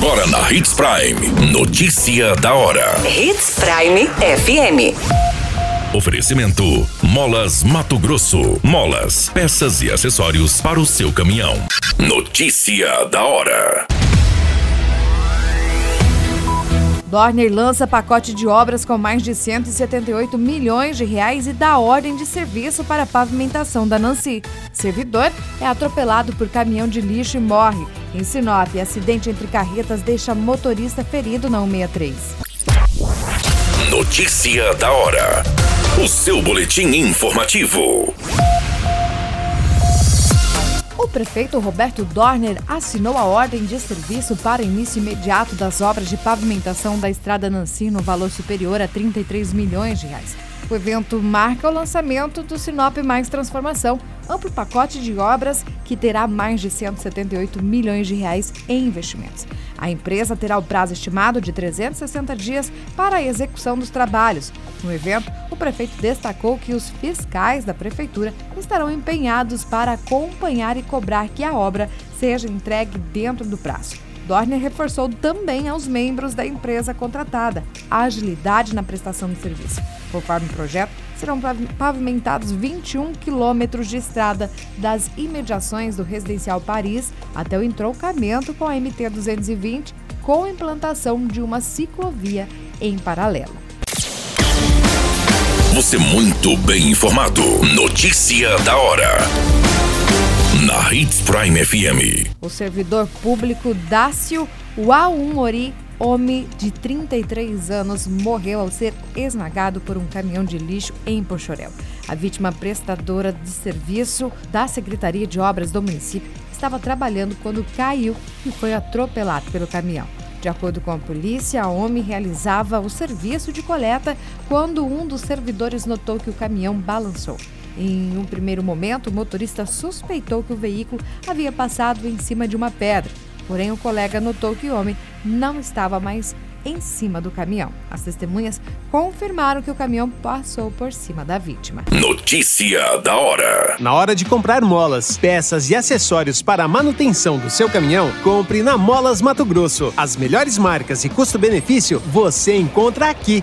Agora na Hits Prime. Notícia da hora. Hits Prime FM. Oferecimento: Molas Mato Grosso. Molas, peças e acessórios para o seu caminhão. Notícia da hora. Dorner lança pacote de obras com mais de 178 milhões de reais e dá ordem de serviço para a pavimentação da Nancy. Servidor é atropelado por caminhão de lixo e morre. Em Sinop, acidente entre carretas deixa motorista ferido na 163. Notícia da hora. O seu boletim informativo. O prefeito Roberto Dorner assinou a ordem de serviço para início imediato das obras de pavimentação da estrada Nancy no valor superior a 33 milhões de reais. O evento marca o lançamento do Sinop Mais Transformação, amplo pacote de obras que terá mais de 178 milhões de reais em investimentos. A empresa terá o prazo estimado de 360 dias para a execução dos trabalhos. No evento, o prefeito destacou que os fiscais da prefeitura estarão empenhados para acompanhar e cobrar que a obra seja entregue dentro do prazo. Dorner reforçou também aos membros da empresa contratada a agilidade na prestação de serviço. Conforme o projeto, serão pavimentados 21 quilômetros de estrada das imediações do Residencial Paris até o entroncamento com a MT-220, com implantação de uma ciclovia em paralelo. Você muito bem informado. Notícia da hora. Na Hits Prime FM. O servidor público Dácio Waumori Homem de 33 anos morreu ao ser esmagado por um caminhão de lixo em Pochorel. A vítima prestadora de serviço da Secretaria de Obras do município estava trabalhando quando caiu e foi atropelado pelo caminhão. De acordo com a polícia, a homem realizava o serviço de coleta quando um dos servidores notou que o caminhão balançou. Em um primeiro momento, o motorista suspeitou que o veículo havia passado em cima de uma pedra. Porém, o colega notou que o homem não estava mais em cima do caminhão. As testemunhas confirmaram que o caminhão passou por cima da vítima. Notícia da hora: Na hora de comprar molas, peças e acessórios para a manutenção do seu caminhão, compre na Molas Mato Grosso. As melhores marcas e custo-benefício você encontra aqui.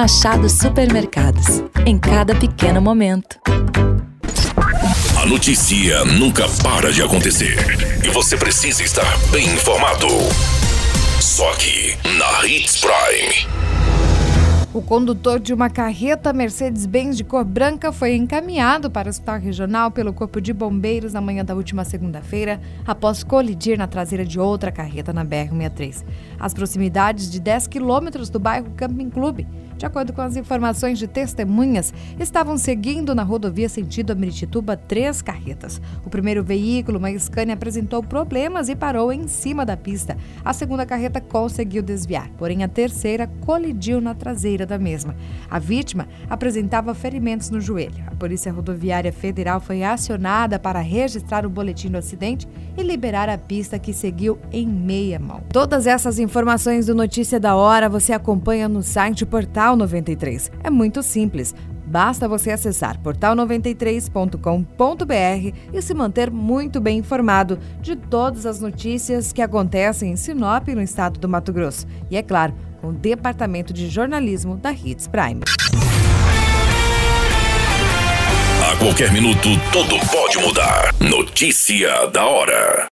Machado Supermercados. Em cada pequeno momento. A notícia nunca para de acontecer. E você precisa estar bem informado. Só aqui, na Hits Prime. O condutor de uma carreta Mercedes-Benz de cor branca foi encaminhado para o hospital regional pelo Corpo de Bombeiros na manhã da última segunda-feira, após colidir na traseira de outra carreta na BR-63, às proximidades de 10 quilômetros do bairro Camping Clube. De acordo com as informações de testemunhas, estavam seguindo na rodovia sentido Amiritituba três carretas. O primeiro veículo, uma Scania, apresentou problemas e parou em cima da pista. A segunda carreta conseguiu desviar, porém a terceira colidiu na traseira da mesma. A vítima apresentava ferimentos no joelho. A Polícia Rodoviária Federal foi acionada para registrar o boletim do acidente e liberar a pista que seguiu em meia mão. Todas essas informações do Notícia da Hora você acompanha no site portal Portal 93. É muito simples. Basta você acessar portal93.com.br e se manter muito bem informado de todas as notícias que acontecem em Sinop, no estado do Mato Grosso. E é claro, com o Departamento de Jornalismo da Hits Prime. A qualquer minuto, tudo pode mudar. Notícia da hora.